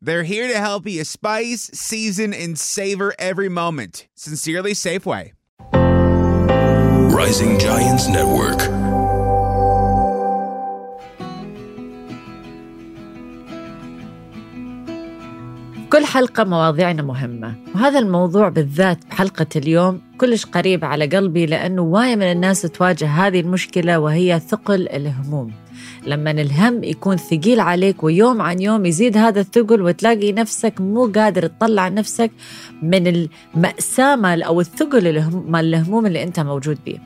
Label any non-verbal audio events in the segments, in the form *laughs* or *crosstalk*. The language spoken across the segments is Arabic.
They're here to help you spice, season, and savor every moment. Sincerely, Safeway. Rising Giants Network. كل حلقة مواضيعنا مهمة وهذا الموضوع بالذات بحلقة اليوم كلش قريب على قلبي لأنه واية من الناس تواجه هذه المشكلة وهي ثقل الهموم لما الهم يكون ثقيل عليك ويوم عن يوم يزيد هذا الثقل وتلاقي نفسك مو قادر تطلع نفسك من المأساة أو الثقل مال الهموم اللي أنت موجود به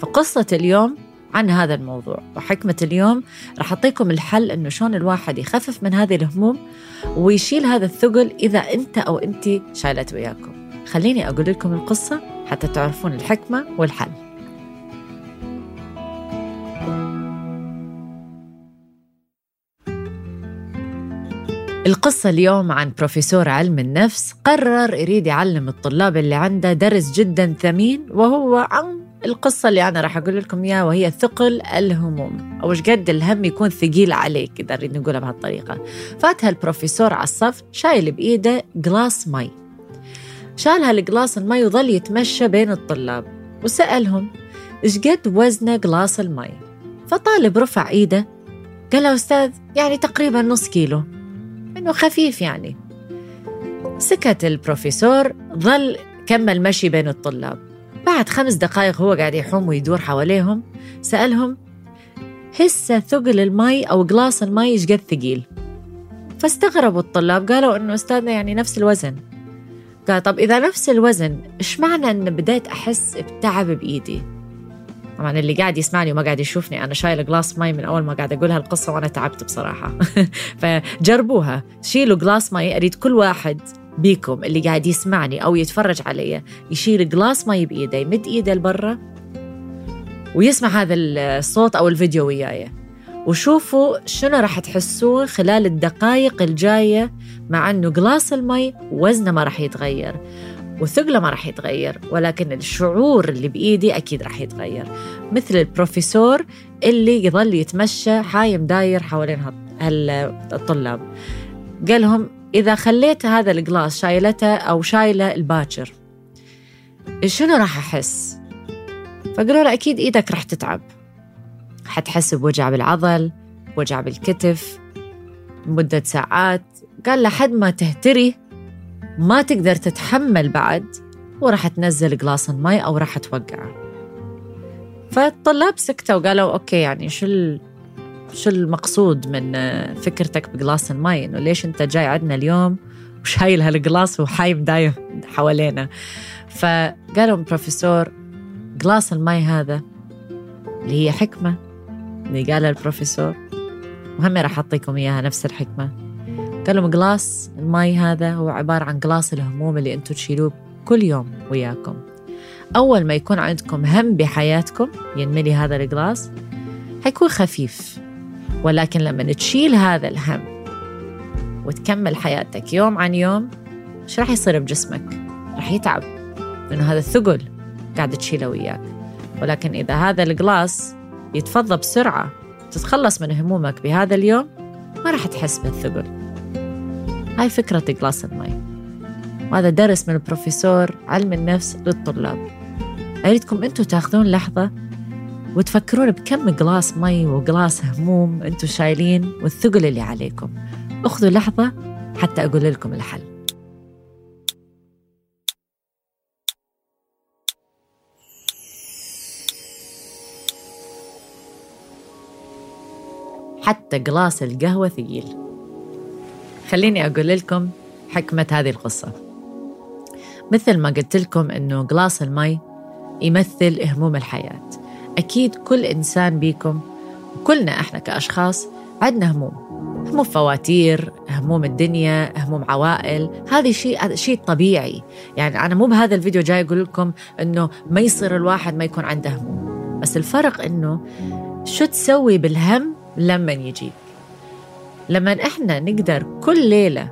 فقصة اليوم عن هذا الموضوع. وحكمة اليوم راح أعطيكم الحل إنه شلون الواحد يخفف من هذه الهموم ويشيل هذا الثقل إذا أنت أو أنت شايلت وياكم. خليني أقول لكم القصة حتى تعرفون الحكمة والحل. القصة اليوم عن بروفيسور علم النفس قرر يريد يعلم الطلاب اللي عنده درس جدا ثمين وهو عن القصة اللي أنا راح أقول لكم إياها وهي ثقل الهموم. أو إيش قد الهم يكون ثقيل عليك إذا نريد نقولها بهالطريقة. فاتها البروفيسور على الصف شايل بإيده glass مي. شال هال glass المي وظل يتمشى بين الطلاب وسألهم إيش قد وزنه glass المي؟ فطالب رفع إيده قال له أستاذ يعني تقريبا نص كيلو. إنه خفيف يعني. سكت البروفيسور ظل كمل مشي بين الطلاب. بعد خمس دقائق هو قاعد يحوم ويدور حواليهم. سألهم هسه ثقل المي أو جلاس المي؟ إيش قد ثقيل؟ فاستغربوا الطلاب. قالوا إنه أستاذنا يعني نفس الوزن. قال طب إذا نفس الوزن إيش معنى إن بديت أحس بتعب بإيدي؟ طبعا اللي قاعد يسمعني وما قاعد يشوفني أنا شايلة glass مي من أول ما قاعد أقول هالقصه وأنا تعبت بصراحة. *laughs* فجربوها شيلوا glass مي أريد كل واحد بيكم اللي قاعد يسمعني أو يتفرج علي يشيل glass مي بإيده يمد إيده لبرا ويسمع هذا الصوت أو الفيديو وياي. وشوفوا شنو راح تحسوه خلال الدقائق الجاية مع إنه glass المي وزنه ما راح يتغير. وثقله ما راح يتغير ولكن الشعور اللي بإيدي أكيد راح يتغير. مثل البروفيسور اللي يظل يتمشى حايم داير حوالين الطلاب قال لهم إذا خليت هذا الجلاس شايلته أو شايله الباكر شنو راح أحس؟ فقالوا له أكيد إيدك راح تتعب. حتحس بوجع بالعضل وجع بالكتف مدة ساعات. قال لحد ما تهتري ما تقدر تتحمل بعد وراح تنزل glass المي أو راح توقعه فالطلاب سكتوا وقالوا okay يعني شو شو المقصود من فكرتك ب glass المي إنه ليش أنت جاي عندنا اليوم وشايل هال glass وحايم دايم حوالينا؟ فقالوا البروفيسور glass المي هذا اللي هي حكمة. اللي قالها البروفيسور وهم راح أعطيكم إياها نفس الحكمة. قال لهم glass المي هذا هو عبارة عن glass الهموم اللي أنتم تشيلوه كل يوم وياكم. أول ما يكون عندكم هم بحياتكم ينملي هذا ال glass حيكون خفيف. ولكن لما تشيل هذا الهم وتكمل حياتك يوم عن يوم إيش راح يصير بجسمك؟ راح يتعب. لأنه هذا الثقل قاعد تشيله وياك. ولكن إذا هذا ال glass يتفضى بسرعة تتخلص من همومك بهذا اليوم ما راح تحس بالثقل. هاي فكرة glass المي وهذا درس من البروفيسور علم النفس للطلاب. أريدكم أنتم تاخذون لحظة وتفكرون بكم glass مي و glass هموم أنتم شايلين والثقل اللي عليكم. أخذوا لحظة حتى أقول لكم الحل. حتى glass القهوة ثقيل. خليني أقول لكم حكمة هذه القصة. مثل ما قلت لكم أنه glass المي يمثل هموم الحياة. أكيد كل إنسان بيكم وكلنا إحنا كأشخاص عندنا هموم. هموم فواتير هموم الدنيا هموم عوائل. هذه شيء شيء طبيعي. يعني أنا مو بهذا الفيديو جاي أقول لكم إنه ما يصير الواحد ما يكون عنده هموم. بس الفرق إنه شو تسوي بالهم لما يجيك لما إحنا نقدر كل ليلة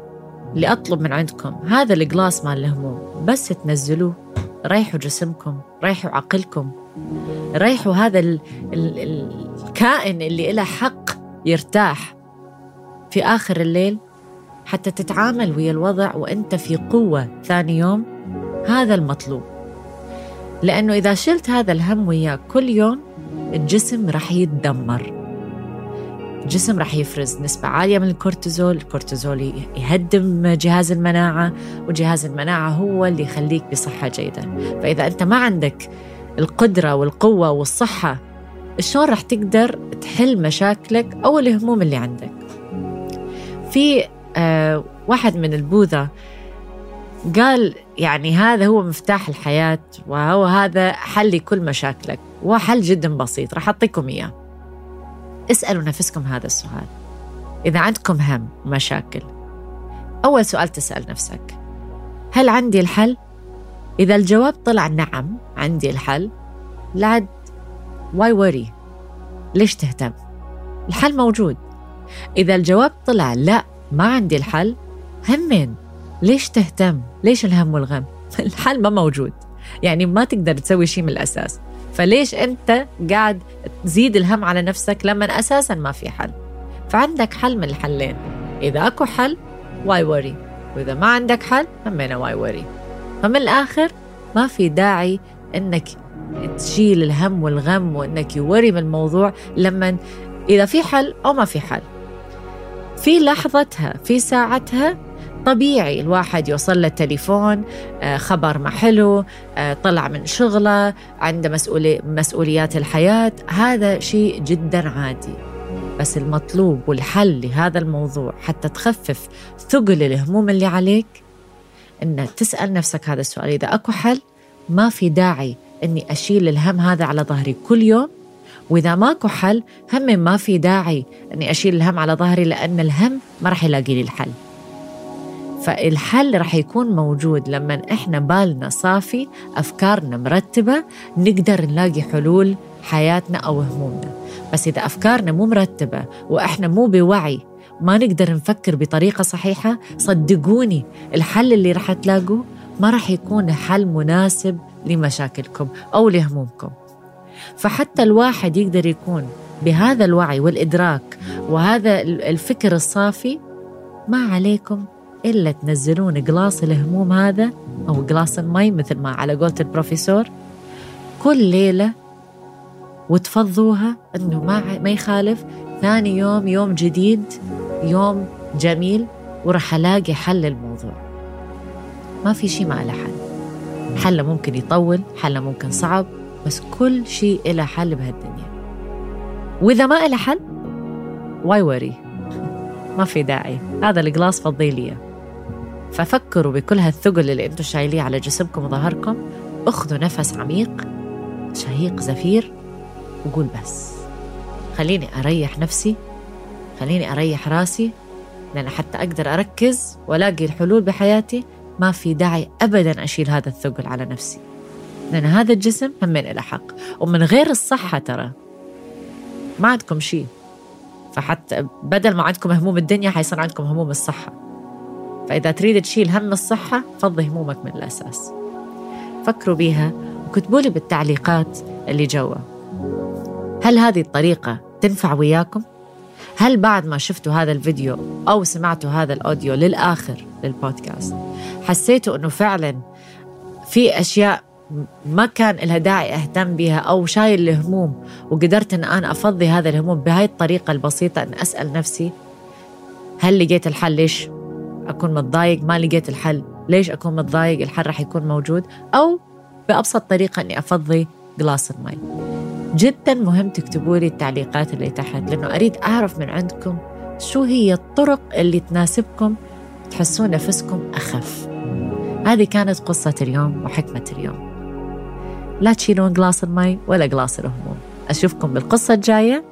اللي اطلب من عندكم هذا الجلاس مال الهموم بس تنزلوه ريحوا جسمكم ريحوا عقلكم ريحوا هذا ال ال الكائن اللي له حق يرتاح في آخر الليل حتى تتعامل ويا الوضع وأنت في قوة ثاني يوم هذا المطلوب. لأنه إذا شلت هذا الهم وياك كل يوم الجسم رح يتدمر. الجسم رح يفرز نسبة عالية من الكورتيزول الكورتيزول يهدم جهاز المناعة وجهاز المناعة هو اللي يخليك بصحة جيدة. فإذا أنت ما عندك القدرة والقوة والصحة شلون رح تقدر تحل مشاكلك أو الهموم اللي عندك؟ في آه واحد من البوذا قال يعني هذا هو مفتاح الحياة وهو هذا حل لكل مشاكلك. وحل جدا بسيط راح أعطيكم إياه. اسألوا نفسكم هذا السؤال إذا عندكم هم ومشاكل أول سؤال تسأل نفسك هل عندي الحل؟ إذا الجواب طلع نعم عندي الحل لا واي وري ليش تهتم؟ الحل موجود إذا الجواب طلع لا ما عندي الحل همين ليش تهتم؟ ليش الهم والغم؟ *laughs* الحل ما موجود يعني ما تقدر تسوي شيء من الأساس فليش أنت قاعد تزيد الهم على نفسك لما أساسا ما في حل؟ فعندك حل من الحلين. إذا أكو حل why worry وإذا ما عندك حل همينة why worry فمن الآخر ما في داعي أنك تشيل الهم والغم وأنك you worry من الموضوع لما إذا في حل أو ما في حل. في لحظتها في ساعتها طبيعي الواحد يوصل له تليفون آه، خبر ما حلو آه، طلع من شغله عنده مسؤولي مسؤوليات الحياة هذا شيء جدا عادي. بس المطلوب والحل لهذا الموضوع حتى تخفف ثقل الهموم اللي عليك إن تسأل نفسك هذا السؤال. إذا أكو حل ما في داعي إني أشيل الهم هذا على ظهري كل يوم. وإذا ماكو حل هم ما في داعي إني أشيل الهم على ظهري لأن الهم ما راح يلاقي لي الحل. فالحل راح يكون موجود لما إحنا بالنا صافي أفكارنا مرتبة نقدر نلاقي حلول حياتنا أو همومنا. بس إذا أفكارنا مو مرتبة وإحنا مو بوعي ما نقدر نفكر بطريقة صحيحة صدقوني الحل اللي راح تلاقوه ما راح يكون حل مناسب لمشاكلكم أو لهمومكم. فحتى الواحد يقدر يكون بهذا الوعي والإدراك وهذا الفكر الصافي ما عليكم. إلا تنزلون قلاص الهموم هذا أو قلاص المي مثل ما على قولة البروفيسور كل ليلة وتفضوها أنه ما ما يخالف ثاني يوم يوم جديد يوم جميل وراح ألاقي حل للموضوع ما في شيء ما له حل. حل ممكن يطول حل ممكن صعب بس كل شيء له حل بهالدنيا. وإذا ما له حل واي وري. *laughs* ما في داعي. هذا القلاص فضي لي ففكروا بكل هالثقل اللي أنتم شايليه على جسمكم وظهركم. اخذوا نفس عميق شهيق زفير وقول بس. خليني أريح نفسي خليني أريح راسي لأن حتى أقدر أركز وألاقي الحلول بحياتي. ما في داعي أبدا أشيل هذا الثقل على نفسي. لأن هذا الجسم همين إلى حق ومن غير الصحة ترى ما عندكم شيء. فحتى بدل ما عندكم هموم الدنيا حيصير عندكم هموم الصحة. فإذا تريد تشيل هم الصحة فضي همومك من الأساس. فكروا بيها وكتبوا لي بالتعليقات اللي جوا. هل هذه الطريقة تنفع وياكم؟ هل بعد ما شفتوا هذا الفيديو أو سمعتوا هذا الأوديو للآخر للبودكاست حسيتوا أنه فعلا في أشياء ما كان لها داعي أهتم بها أو شايل الهموم وقدرت أن أنا أفضي هذا الهموم بهاي الطريقة البسيطة أن أسأل نفسي هل لقيت الحل ليش؟ أكون متضايق ما لقيت الحل. ليش أكون متضايق؟ الحل رح يكون موجود. أو بأبسط طريقة أني أفضي glass المي جدا مهم تكتبوا لي التعليقات اللي تحت لأنه أريد أعرف من عندكم شو هي الطرق اللي تناسبكم تحسون نفسكم أخف. هذه كانت قصة اليوم وحكمة اليوم. لا تشيلون glass المي ولا glass الهموم أشوفكم بالقصة الجاية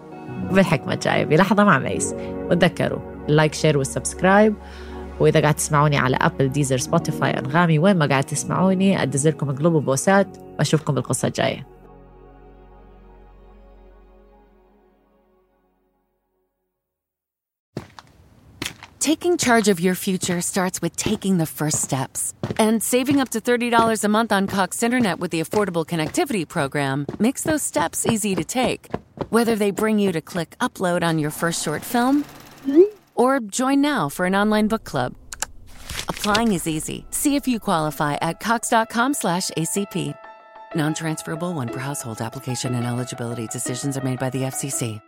وبالحكمة الجاية. بلحظة مع ميس. وتذكروا ال like share وال subscribe وإذا قاعد تسمعوني على أبل ديزر سبوتيفاي أنغامي وين ما قاعد تسمعوني أدزلكم قلوب وبوسات وأشوفكم بالقصة الجاية Taking charge of your future starts with taking the first steps. And saving up to $30 a month on Cox Internet with the Affordable Connectivity Program makes those steps easy to take. Whether they bring you to click upload on your first short film or join now for an online book club. Applying is easy. See if you qualify at cox.com slash ACP. Non-transferable one per household application and eligibility decisions are made by the FCC.